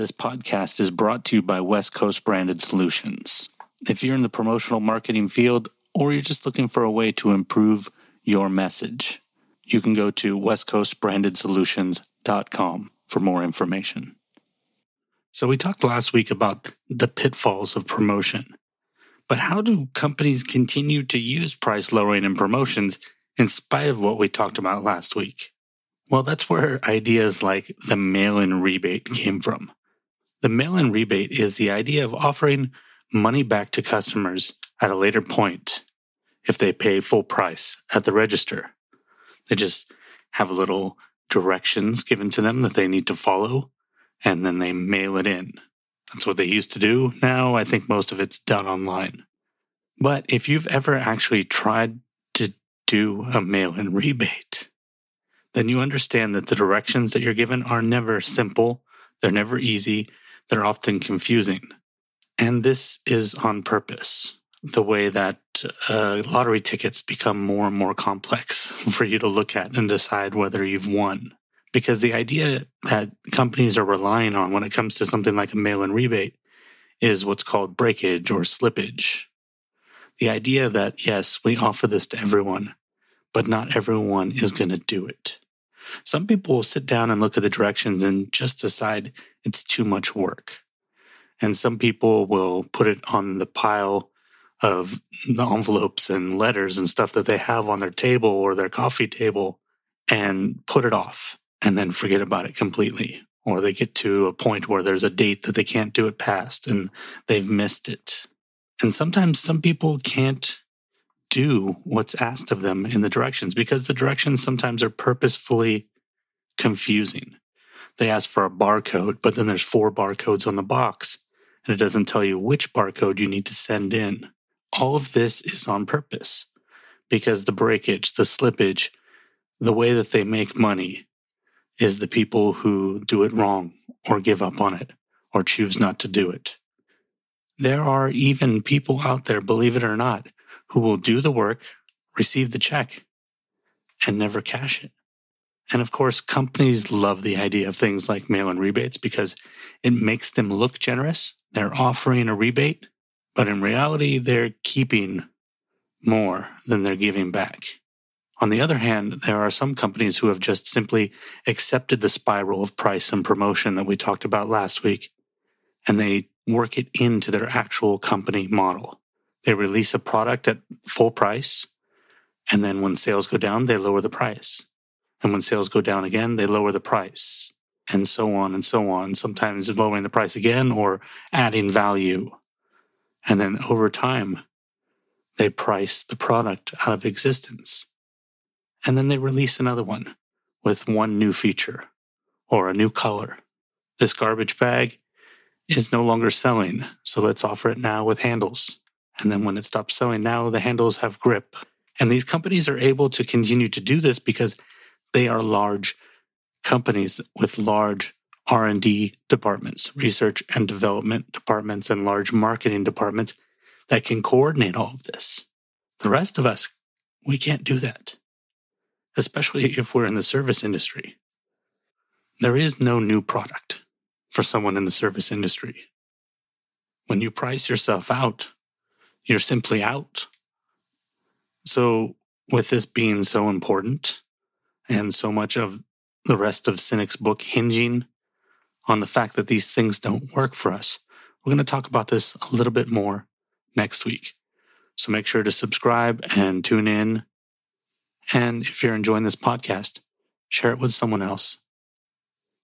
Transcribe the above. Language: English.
This podcast is brought to you by West Coast Branded Solutions. If you're in the promotional marketing field or you're just looking for a way to improve your message, you can go to westcoastbrandedsolutions.com for more information. So, we talked last week about the pitfalls of promotion. But how do companies continue to use price lowering and promotions in spite of what we talked about last week? Well, that's where ideas like the mail in rebate came from. The mail in rebate is the idea of offering money back to customers at a later point if they pay full price at the register. They just have little directions given to them that they need to follow, and then they mail it in. That's what they used to do. Now I think most of it's done online. But if you've ever actually tried to do a mail in rebate, then you understand that the directions that you're given are never simple, they're never easy, they're often confusing. And this is on purpose. The way that uh, lottery tickets become more and more complex for you to look at and decide whether you've won because the idea that companies are relying on when it comes to something like a mail in rebate is what's called breakage or slippage. The idea that, yes, we offer this to everyone, but not everyone is going to do it. Some people will sit down and look at the directions and just decide it's too much work. And some people will put it on the pile of the envelopes and letters and stuff that they have on their table or their coffee table and put it off and then forget about it completely. Or they get to a point where there's a date that they can't do it past and they've missed it. And sometimes some people can't do what's asked of them in the directions because the directions sometimes are purposefully confusing. They ask for a barcode, but then there's four barcodes on the box and it doesn't tell you which barcode you need to send in. All of this is on purpose because the breakage, the slippage, the way that they make money is the people who do it wrong or give up on it or choose not to do it. There are even people out there, believe it or not, who will do the work, receive the check, and never cash it. And of course, companies love the idea of things like mail in rebates because it makes them look generous. They're offering a rebate, but in reality, they're keeping more than they're giving back. On the other hand, there are some companies who have just simply accepted the spiral of price and promotion that we talked about last week, and they work it into their actual company model. They release a product at full price, and then when sales go down, they lower the price. And when sales go down again, they lower the price, and so on and so on. Sometimes lowering the price again or adding value. And then over time, they price the product out of existence and then they release another one with one new feature or a new color. This garbage bag is no longer selling, so let's offer it now with handles. And then when it stops selling, now the handles have grip. And these companies are able to continue to do this because they are large companies with large R&D departments, research and development departments and large marketing departments that can coordinate all of this. The rest of us, we can't do that especially if we're in the service industry. There is no new product for someone in the service industry. When you price yourself out, you're simply out. So, with this being so important and so much of the rest of Sinek's book hinging on the fact that these things don't work for us, we're going to talk about this a little bit more next week. So make sure to subscribe and tune in and if you're enjoying this podcast, share it with someone else.